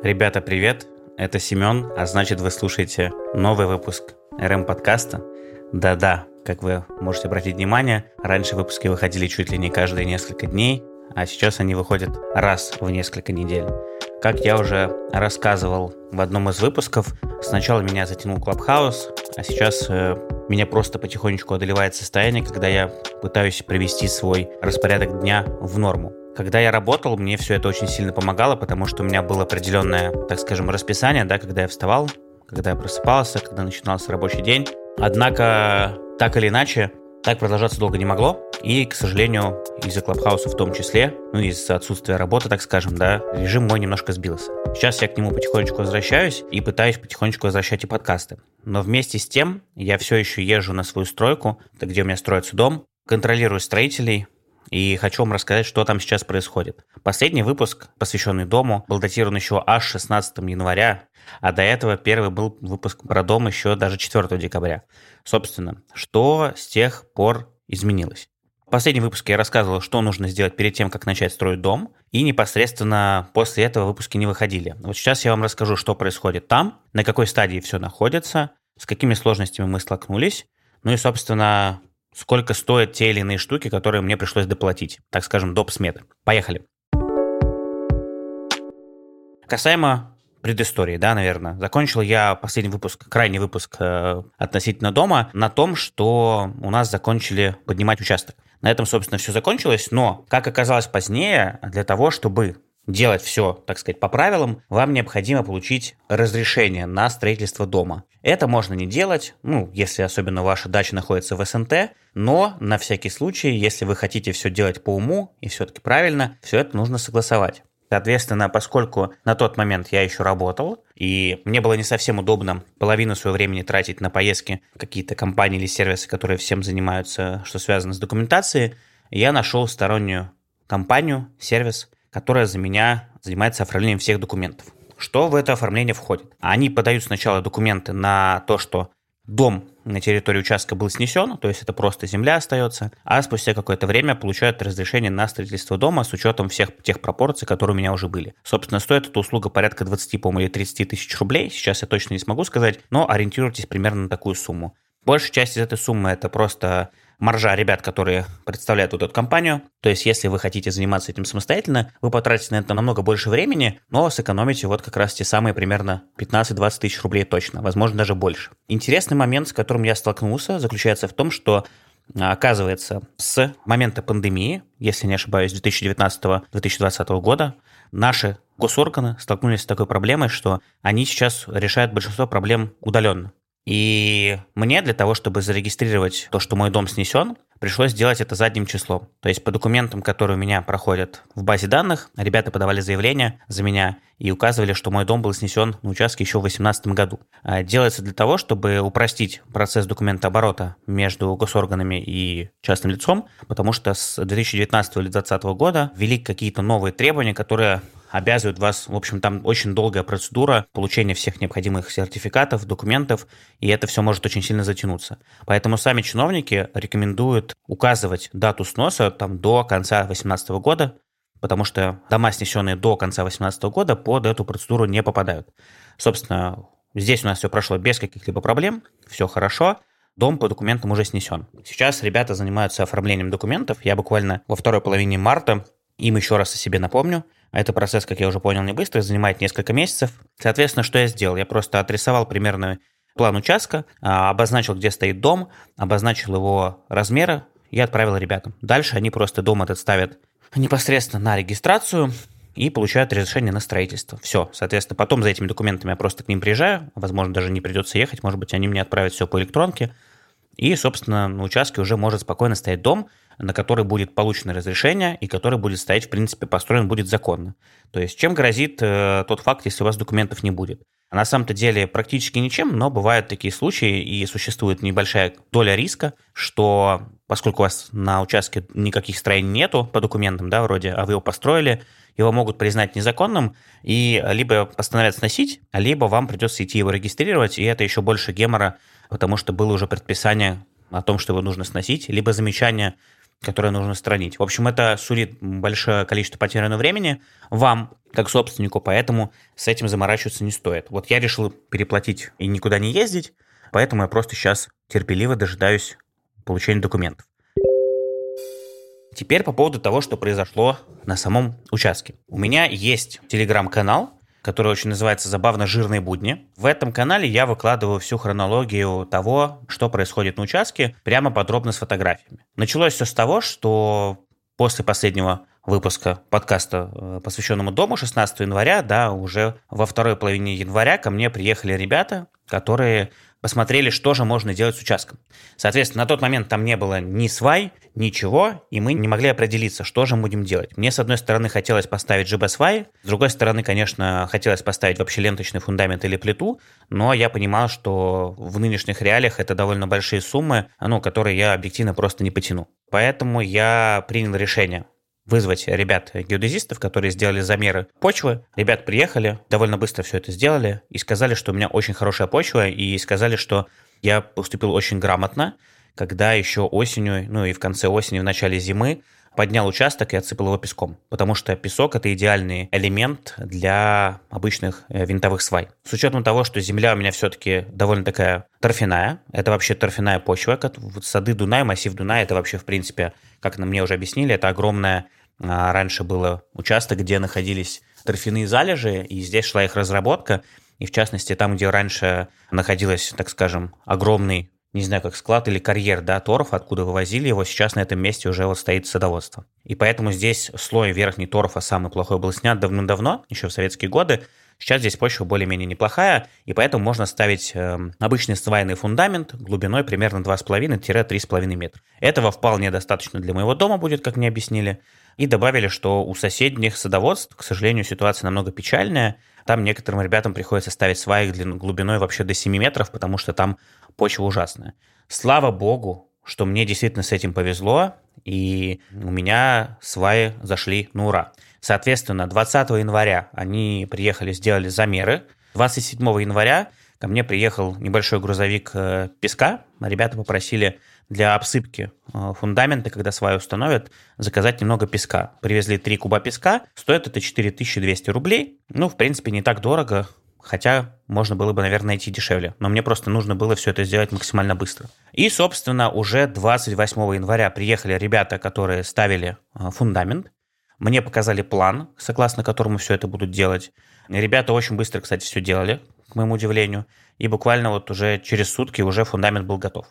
Ребята, привет! Это Семен, а значит вы слушаете новый выпуск РМ подкаста. Да-да, как вы можете обратить внимание, раньше выпуски выходили чуть ли не каждые несколько дней, а сейчас они выходят раз в несколько недель. Как я уже рассказывал в одном из выпусков, сначала меня затянул Клабхаус, а сейчас э, меня просто потихонечку одолевает состояние, когда я пытаюсь привести свой распорядок дня в норму. Когда я работал, мне все это очень сильно помогало, потому что у меня было определенное, так скажем, расписание, да, когда я вставал, когда я просыпался, когда начинался рабочий день. Однако, так или иначе, так продолжаться долго не могло, и, к сожалению, из-за Клабхауса в том числе, ну, из-за отсутствия работы, так скажем, да, режим мой немножко сбился. Сейчас я к нему потихонечку возвращаюсь и пытаюсь потихонечку возвращать и подкасты. Но вместе с тем я все еще езжу на свою стройку, где у меня строится дом, контролирую строителей, и хочу вам рассказать, что там сейчас происходит. Последний выпуск, посвященный дому, был датирован еще аж 16 января, а до этого первый был выпуск про дом еще даже 4 декабря. Собственно, что с тех пор изменилось? В последнем выпуске я рассказывал, что нужно сделать перед тем, как начать строить дом, и непосредственно после этого выпуски не выходили. Вот сейчас я вам расскажу, что происходит там, на какой стадии все находится, с какими сложностями мы столкнулись, ну и, собственно, сколько стоят те или иные штуки, которые мне пришлось доплатить, так скажем, доп. сметы. Поехали. Касаемо предыстории, да, наверное. Закончил я последний выпуск, крайний выпуск э, относительно дома на том, что у нас закончили поднимать участок. На этом, собственно, все закончилось, но, как оказалось позднее, для того, чтобы делать все, так сказать, по правилам, вам необходимо получить разрешение на строительство дома. Это можно не делать, ну, если особенно ваша дача находится в СНТ, но на всякий случай, если вы хотите все делать по уму и все-таки правильно, все это нужно согласовать. Соответственно, поскольку на тот момент я еще работал, и мне было не совсем удобно половину своего времени тратить на поездки какие-то компании или сервисы, которые всем занимаются, что связано с документацией, я нашел стороннюю компанию, сервис, которая за меня занимается оформлением всех документов. Что в это оформление входит? Они подают сначала документы на то, что дом на территории участка был снесен, то есть это просто земля остается, а спустя какое-то время получают разрешение на строительство дома с учетом всех тех пропорций, которые у меня уже были. Собственно, стоит эта услуга порядка 20, по-моему, или 30 тысяч рублей, сейчас я точно не смогу сказать, но ориентируйтесь примерно на такую сумму. Большая часть из этой суммы это просто маржа ребят, которые представляют вот эту компанию. То есть, если вы хотите заниматься этим самостоятельно, вы потратите на это намного больше времени, но сэкономите вот как раз те самые примерно 15-20 тысяч рублей точно, возможно, даже больше. Интересный момент, с которым я столкнулся, заключается в том, что Оказывается, с момента пандемии, если не ошибаюсь, 2019-2020 года, наши госорганы столкнулись с такой проблемой, что они сейчас решают большинство проблем удаленно. И мне для того, чтобы зарегистрировать то, что мой дом снесен, пришлось сделать это задним числом. То есть по документам, которые у меня проходят в базе данных, ребята подавали заявление за меня и указывали, что мой дом был снесен на участке еще в 2018 году. А делается для того, чтобы упростить процесс документооборота между госорганами и частным лицом, потому что с 2019 или 2020 года ввели какие-то новые требования, которые обязывают вас, в общем, там очень долгая процедура получения всех необходимых сертификатов, документов, и это все может очень сильно затянуться. Поэтому сами чиновники рекомендуют указывать дату сноса там до конца 2018 года, потому что дома, снесенные до конца 2018 года, под эту процедуру не попадают. Собственно, здесь у нас все прошло без каких-либо проблем, все хорошо, дом по документам уже снесен. Сейчас ребята занимаются оформлением документов. Я буквально во второй половине марта им еще раз о себе напомню. А это процесс, как я уже понял, не быстрый, занимает несколько месяцев. Соответственно, что я сделал? Я просто отрисовал примерный план участка, а, обозначил, где стоит дом, обозначил его размеры и отправил ребятам. Дальше они просто дом этот ставят непосредственно на регистрацию и получают разрешение на строительство. Все, соответственно, потом за этими документами я просто к ним приезжаю, возможно, даже не придется ехать, может быть, они мне отправят все по электронке, и, собственно, на участке уже может спокойно стоять дом, на который будет получено разрешение и который будет стоять, в принципе, построен будет законно. То есть чем грозит э, тот факт, если у вас документов не будет? На самом-то деле практически ничем, но бывают такие случаи и существует небольшая доля риска, что поскольку у вас на участке никаких строений нету по документам, да, вроде, а вы его построили, его могут признать незаконным и либо постановят сносить, либо вам придется идти его регистрировать, и это еще больше гемора, потому что было уже предписание о том, что его нужно сносить, либо замечание которое нужно устранить. В общем, это сулит большое количество потерянного времени вам, как собственнику, поэтому с этим заморачиваться не стоит. Вот я решил переплатить и никуда не ездить, поэтому я просто сейчас терпеливо дожидаюсь получения документов. Теперь по поводу того, что произошло на самом участке. У меня есть телеграм-канал, который очень называется «Забавно жирные будни». В этом канале я выкладываю всю хронологию того, что происходит на участке, прямо подробно с фотографиями. Началось все с того, что после последнего выпуска подкаста, э, посвященному дому 16 января, да, уже во второй половине января ко мне приехали ребята, которые посмотрели, что же можно делать с участком. Соответственно, на тот момент там не было ни свай, ничего, и мы не могли определиться, что же мы будем делать. Мне, с одной стороны, хотелось поставить ЖБ-свай, с другой стороны, конечно, хотелось поставить вообще ленточный фундамент или плиту, но я понимал, что в нынешних реалиях это довольно большие суммы, ну, которые я объективно просто не потяну. Поэтому я принял решение вызвать ребят-геодезистов, которые сделали замеры почвы. Ребят приехали, довольно быстро все это сделали и сказали, что у меня очень хорошая почва, и сказали, что я поступил очень грамотно, когда еще осенью, ну и в конце осени, в начале зимы поднял участок и отсыпал его песком, потому что песок – это идеальный элемент для обычных э, винтовых свай. С учетом того, что земля у меня все-таки довольно такая торфяная, это вообще торфяная почва, как сады Дунай, массив Дунай – это вообще, в принципе, как мне уже объяснили, это огромная раньше было участок, где находились торфяные залежи, и здесь шла их разработка. И в частности, там, где раньше находилась, так скажем, огромный, не знаю, как склад или карьер, да, торф, откуда вывозили его, сейчас на этом месте уже вот стоит садоводство. И поэтому здесь слой верхний торфа самый плохой был снят давно-давно, еще в советские годы, Сейчас здесь почва более-менее неплохая, и поэтому можно ставить э, обычный свайный фундамент глубиной примерно 2,5-3,5 метра. Этого вполне достаточно для моего дома будет, как мне объяснили. И добавили, что у соседних садоводств, к сожалению, ситуация намного печальная. Там некоторым ребятам приходится ставить сваи глубиной вообще до 7 метров, потому что там почва ужасная. Слава богу, что мне действительно с этим повезло, и у меня сваи зашли на ура. Соответственно, 20 января они приехали, сделали замеры. 27 января ко мне приехал небольшой грузовик э, песка. Ребята попросили для обсыпки э, фундамента, когда сваю установят, заказать немного песка. Привезли 3 куба песка. Стоит это 4200 рублей. Ну, в принципе, не так дорого. Хотя можно было бы, наверное, найти дешевле. Но мне просто нужно было все это сделать максимально быстро. И, собственно, уже 28 января приехали ребята, которые ставили э, фундамент. Мне показали план, согласно которому все это будут делать. Ребята очень быстро, кстати, все делали, к моему удивлению. И буквально вот уже через сутки уже фундамент был готов.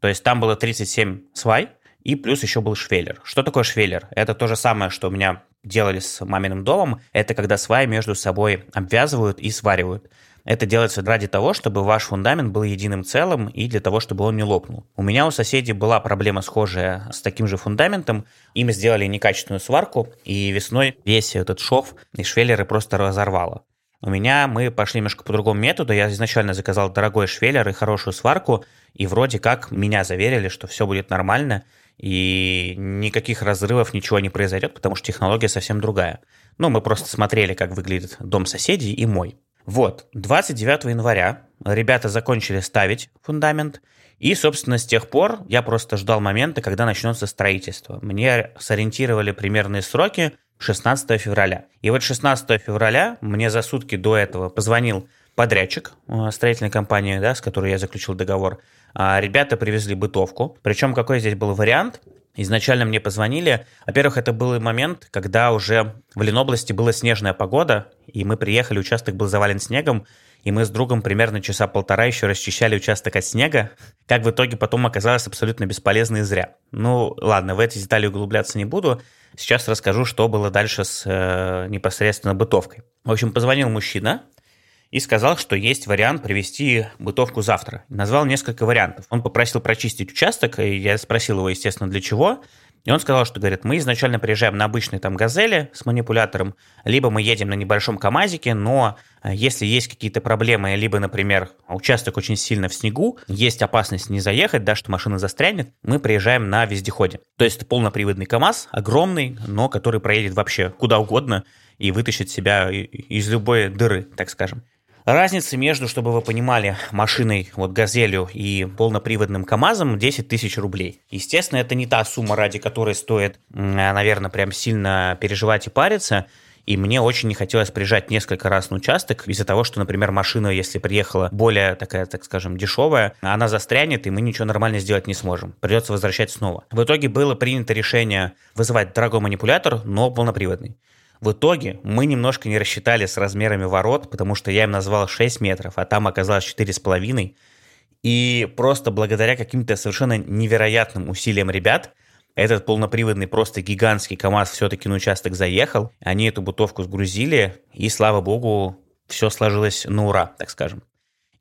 То есть там было 37 свай, и плюс еще был швеллер. Что такое швеллер? Это то же самое, что у меня делали с маминым домом. Это когда сваи между собой обвязывают и сваривают. Это делается ради того, чтобы ваш фундамент был единым целым и для того, чтобы он не лопнул. У меня у соседей была проблема схожая с таким же фундаментом. Им сделали некачественную сварку, и весной весь этот шов и швеллеры просто разорвало. У меня мы пошли немножко по другому методу. Я изначально заказал дорогой швеллер и хорошую сварку, и вроде как меня заверили, что все будет нормально, и никаких разрывов, ничего не произойдет, потому что технология совсем другая. Ну, мы просто смотрели, как выглядит дом соседей и мой. Вот, 29 января ребята закончили ставить фундамент, и, собственно, с тех пор я просто ждал момента, когда начнется строительство. Мне сориентировали примерные сроки 16 февраля. И вот 16 февраля мне за сутки до этого позвонил подрядчик э, строительной компании, да, с которой я заключил договор. А ребята привезли бытовку. Причем какой здесь был вариант? Изначально мне позвонили. Во-первых, это был момент, когда уже в Ленобласти была снежная погода, и мы приехали, участок был завален снегом, и мы с другом примерно часа полтора еще расчищали участок от снега, как в итоге потом оказалось абсолютно бесполезно и зря. Ну, ладно, в эти детали углубляться не буду. Сейчас расскажу, что было дальше с э, непосредственно бытовкой. В общем, позвонил мужчина, и сказал, что есть вариант привести бытовку завтра. Назвал несколько вариантов. Он попросил прочистить участок, и я спросил его, естественно, для чего. И он сказал, что, говорит, мы изначально приезжаем на обычной там газели с манипулятором, либо мы едем на небольшом КАМАЗике, но э, если есть какие-то проблемы, либо, например, участок очень сильно в снегу, есть опасность не заехать, да, что машина застрянет, мы приезжаем на вездеходе. То есть это полноприводный КАМАЗ, огромный, но который проедет вообще куда угодно и вытащит себя из любой дыры, так скажем. Разница между, чтобы вы понимали, машиной, вот «Газелью» и полноприводным КАМАЗом 10 тысяч рублей. Естественно, это не та сумма, ради которой стоит, наверное, прям сильно переживать и париться. И мне очень не хотелось приезжать несколько раз на участок из-за того, что, например, машина, если приехала более такая, так скажем, дешевая, она застрянет, и мы ничего нормально сделать не сможем. Придется возвращать снова. В итоге было принято решение вызывать дорогой манипулятор, но полноприводный. В итоге мы немножко не рассчитали с размерами ворот, потому что я им назвал 6 метров, а там оказалось 4,5. И просто благодаря каким-то совершенно невероятным усилиям ребят, этот полноприводный просто гигантский КАМАЗ все-таки на участок заехал, они эту бутовку сгрузили, и слава богу, все сложилось на ура, так скажем.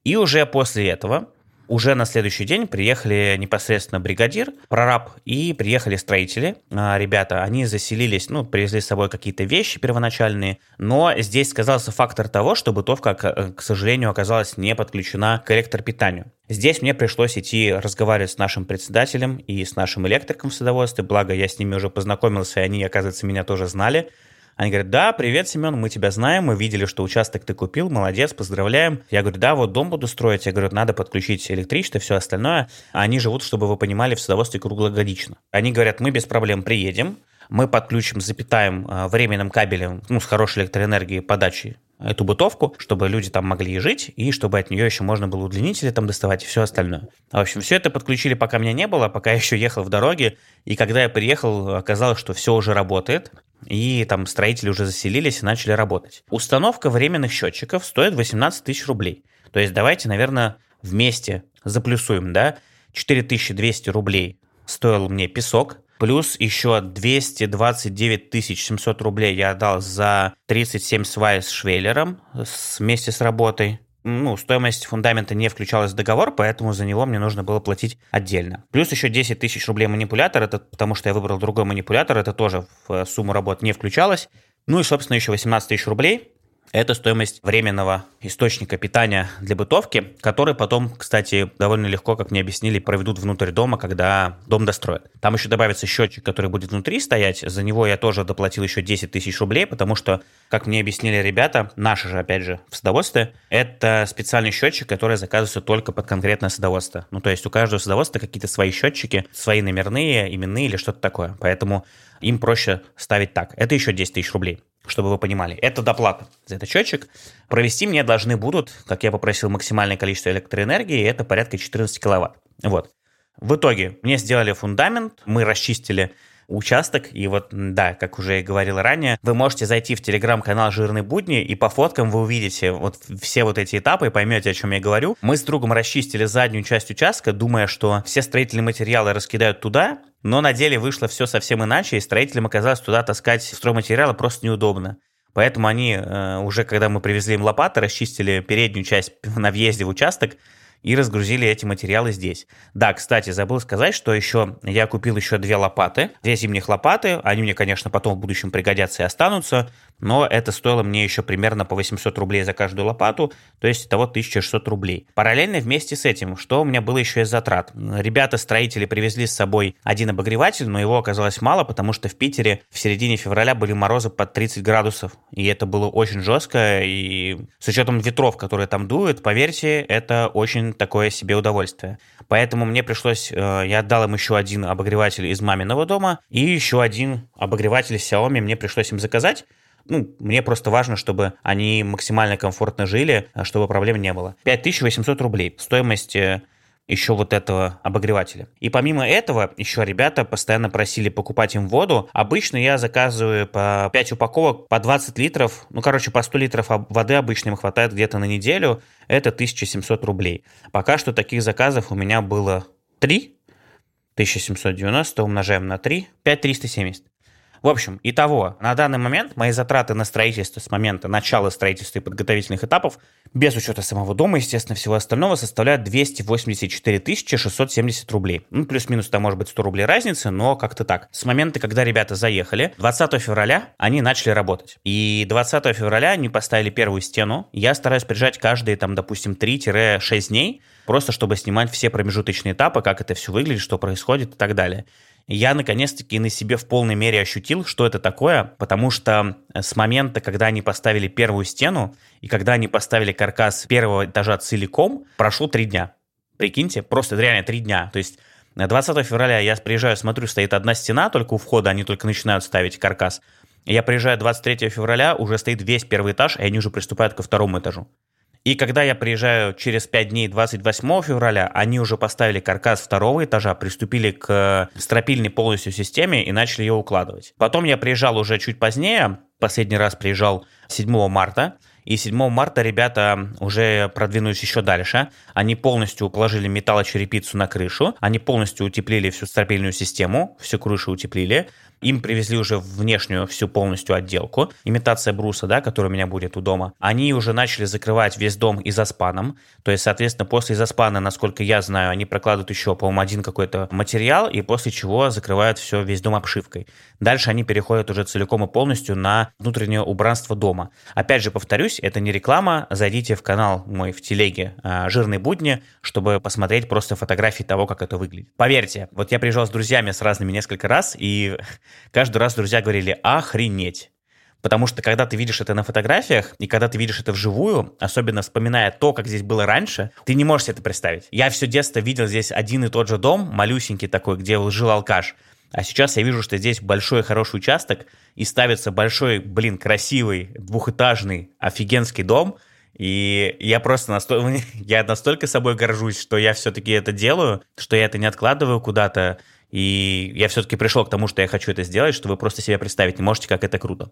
И уже после этого уже на следующий день приехали непосредственно бригадир, прораб и приехали строители. А, ребята, они заселились, ну, привезли с собой какие-то вещи первоначальные, но здесь сказался фактор того, что бытовка, к сожалению, оказалась не подключена к электропитанию. Здесь мне пришлось идти разговаривать с нашим председателем и с нашим электриком в садоводстве, благо я с ними уже познакомился, и они, оказывается, меня тоже знали. Они говорят, да, привет, Семен, мы тебя знаем, мы видели, что участок ты купил, молодец, поздравляем. Я говорю, да, вот дом буду строить. Я говорю, надо подключить электричество, все остальное. Они живут, чтобы вы понимали, в садоводстве круглогодично. Они говорят, мы без проблем приедем, мы подключим, запитаем а, временным кабелем, ну, с хорошей электроэнергией подачи эту бытовку, чтобы люди там могли жить, и чтобы от нее еще можно было удлинители там доставать и все остальное. В общем, все это подключили, пока меня не было, пока я еще ехал в дороге, и когда я приехал, оказалось, что все уже работает, и там строители уже заселились и начали работать. Установка временных счетчиков стоит 18 тысяч рублей. То есть давайте, наверное, вместе заплюсуем, да, 4200 рублей стоил мне песок, плюс еще 229 700 рублей я отдал за 37 свай с швеллером вместе с работой ну, стоимость фундамента не включалась в договор, поэтому за него мне нужно было платить отдельно. Плюс еще 10 тысяч рублей манипулятор, это потому что я выбрал другой манипулятор, это тоже в сумму работ не включалось. Ну и, собственно, еще 18 тысяч рублей это стоимость временного источника питания для бытовки, который потом, кстати, довольно легко, как мне объяснили, проведут внутрь дома, когда дом достроят. Там еще добавится счетчик, который будет внутри стоять. За него я тоже доплатил еще 10 тысяч рублей, потому что, как мне объяснили ребята, наши же, опять же, в садоводстве, это специальный счетчик, который заказывается только под конкретное садоводство. Ну, то есть у каждого садоводства какие-то свои счетчики, свои номерные, именные или что-то такое. Поэтому им проще ставить так. Это еще 10 тысяч рублей чтобы вы понимали. Это доплата за этот счетчик. Провести мне должны будут, как я попросил, максимальное количество электроэнергии, это порядка 14 киловатт. Вот. В итоге мне сделали фундамент, мы расчистили участок. И вот, да, как уже и говорил ранее, вы можете зайти в телеграм-канал «Жирные будни», и по фоткам вы увидите вот все вот эти этапы и поймете, о чем я говорю. Мы с другом расчистили заднюю часть участка, думая, что все строительные материалы раскидают туда, но на деле вышло все совсем иначе, и строителям оказалось туда таскать стройматериалы просто неудобно. Поэтому они э, уже, когда мы привезли им лопаты, расчистили переднюю часть на въезде в участок, и разгрузили эти материалы здесь. Да, кстати, забыл сказать, что еще я купил еще две лопаты, две зимних лопаты, они мне, конечно, потом в будущем пригодятся и останутся, но это стоило мне еще примерно по 800 рублей за каждую лопату, то есть того 1600 рублей. Параллельно вместе с этим, что у меня было еще из затрат? Ребята-строители привезли с собой один обогреватель, но его оказалось мало, потому что в Питере в середине февраля были морозы под 30 градусов, и это было очень жестко, и с учетом ветров, которые там дуют, поверьте, это очень такое себе удовольствие. Поэтому мне пришлось, э, я отдал им еще один обогреватель из маминого дома и еще один обогреватель Xiaomi мне пришлось им заказать. Ну, мне просто важно, чтобы они максимально комфортно жили, а чтобы проблем не было. 5800 рублей. Стоимость э, еще вот этого обогревателя. И помимо этого, еще ребята постоянно просили покупать им воду. Обычно я заказываю по 5 упаковок по 20 литров, ну, короче, по 100 литров воды обычно им хватает где-то на неделю. Это 1700 рублей. Пока что таких заказов у меня было 3. 1790 умножаем на 3, 5370. В общем, итого, на данный момент мои затраты на строительство с момента начала строительства и подготовительных этапов, без учета самого дома, естественно, всего остального, составляют 284 670 рублей. Ну, плюс-минус там может быть 100 рублей разницы, но как-то так. С момента, когда ребята заехали, 20 февраля они начали работать. И 20 февраля они поставили первую стену. Я стараюсь приезжать каждые, там, допустим, 3-6 дней, просто чтобы снимать все промежуточные этапы, как это все выглядит, что происходит и так далее. Я наконец-таки на себе в полной мере ощутил, что это такое, потому что с момента, когда они поставили первую стену и когда они поставили каркас первого этажа целиком, прошло три дня. Прикиньте, просто реально три дня. То есть 20 февраля я приезжаю, смотрю, стоит одна стена только у входа, они только начинают ставить каркас. Я приезжаю 23 февраля, уже стоит весь первый этаж, и они уже приступают ко второму этажу. И когда я приезжаю через 5 дней 28 февраля, они уже поставили каркас второго этажа, приступили к стропильной полностью системе и начали ее укладывать. Потом я приезжал уже чуть позднее, последний раз приезжал 7 марта, и 7 марта ребята уже продвинулись еще дальше. Они полностью положили металлочерепицу на крышу, они полностью утеплили всю стропильную систему, всю крышу утеплили. Им привезли уже внешнюю всю полностью отделку, имитация бруса, да, который у меня будет у дома. Они уже начали закрывать весь дом изоспаном, то есть, соответственно, после изоспана, насколько я знаю, они прокладывают еще, по-моему, один какой-то материал, и после чего закрывают все, весь дом обшивкой. Дальше они переходят уже целиком и полностью на внутреннее убранство дома. Опять же, повторюсь, это не реклама, зайдите в канал мой в телеге а, «Жирные будни», чтобы посмотреть просто фотографии того, как это выглядит. Поверьте, вот я приезжал с друзьями с разными несколько раз, и каждый раз друзья говорили «охренеть». Потому что когда ты видишь это на фотографиях, и когда ты видишь это вживую, особенно вспоминая то, как здесь было раньше, ты не можешь себе это представить. Я все детство видел здесь один и тот же дом, малюсенький такой, где жил алкаш. А сейчас я вижу, что здесь большой хороший участок, и ставится большой, блин, красивый, двухэтажный, офигенский дом, и я просто настолько, я настолько собой горжусь, что я все-таки это делаю, что я это не откладываю куда-то, и я все-таки пришел к тому, что я хочу это сделать, что вы просто себе представить не можете, как это круто.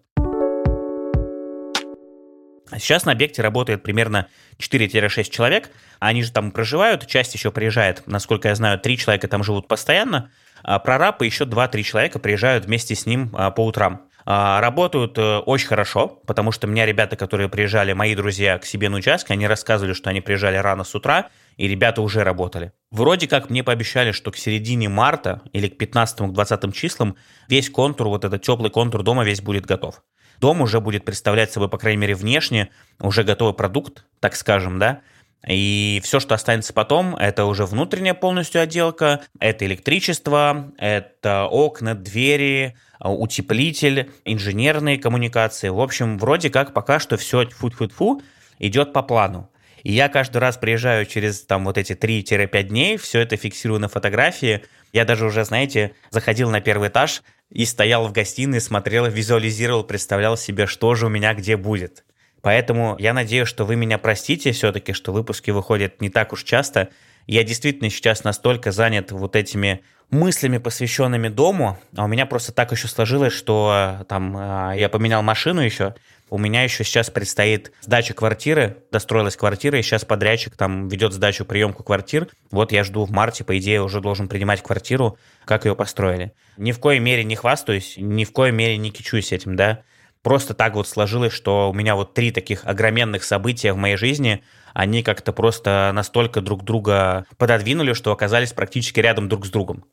Сейчас на объекте работает примерно 4-6 человек. Они же там проживают, часть еще приезжает, насколько я знаю, 3 человека там живут постоянно. А прораб и еще 2-3 человека приезжают вместе с ним а, по утрам. А, работают э, очень хорошо, потому что у меня ребята, которые приезжали, мои друзья к себе на участке, они рассказывали, что они приезжали рано с утра, и ребята уже работали. Вроде как мне пообещали, что к середине марта или к 15-20 числам весь контур, вот этот теплый контур дома весь будет готов. Дом уже будет представлять собой, по крайней мере, внешне уже готовый продукт, так скажем, да, и все, что останется потом, это уже внутренняя полностью отделка, это электричество, это окна, двери, утеплитель, инженерные коммуникации. В общем, вроде как пока что все фу-фу-фу идет по плану. И я каждый раз приезжаю через там вот эти 3-5 дней, все это фиксирую на фотографии. Я даже уже, знаете, заходил на первый этаж и стоял в гостиной, смотрел, визуализировал, представлял себе, что же у меня где будет. Поэтому я надеюсь, что вы меня простите все-таки, что выпуски выходят не так уж часто. Я действительно сейчас настолько занят вот этими мыслями, посвященными дому, а у меня просто так еще сложилось, что э, там э, я поменял машину еще, у меня еще сейчас предстоит сдача квартиры, достроилась квартира, и сейчас подрядчик там ведет сдачу, приемку квартир. Вот я жду в марте, по идее, уже должен принимать квартиру, как ее построили. Ни в коей мере не хвастаюсь, ни в коей мере не кичусь этим, да. Просто так вот сложилось, что у меня вот три таких огроменных события в моей жизни, они как-то просто настолько друг друга пододвинули, что оказались практически рядом друг с другом.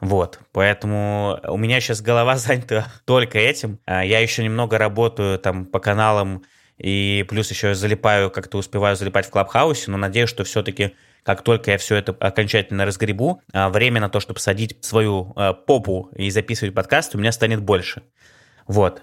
Вот, поэтому у меня сейчас голова занята только этим. А я еще немного работаю там по каналам и плюс еще залипаю, как-то успеваю залипать в Клабхаусе, но надеюсь, что все-таки как только я все это окончательно разгребу, а, время на то, чтобы садить свою а, попу и записывать подкаст, у меня станет больше. Вот.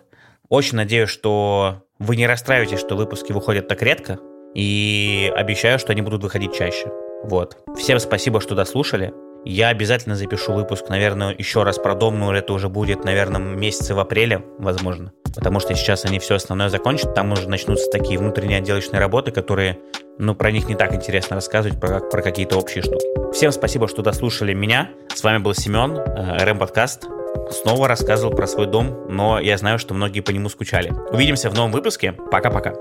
Очень надеюсь, что вы не расстраиваетесь, что выпуски выходят так редко, и обещаю, что они будут выходить чаще. Вот. Всем спасибо, что дослушали. Я обязательно запишу выпуск, наверное, еще раз про дом, но это уже будет, наверное, месяце в апреле, возможно. Потому что сейчас они все основное закончат, там уже начнутся такие внутренние отделочные работы, которые, ну, про них не так интересно рассказывать, про, про какие-то общие штуки. Всем спасибо, что дослушали меня. С вами был Семен, э, РМ Подкаст. Снова рассказывал про свой дом, но я знаю, что многие по нему скучали. Увидимся в новом выпуске. Пока-пока.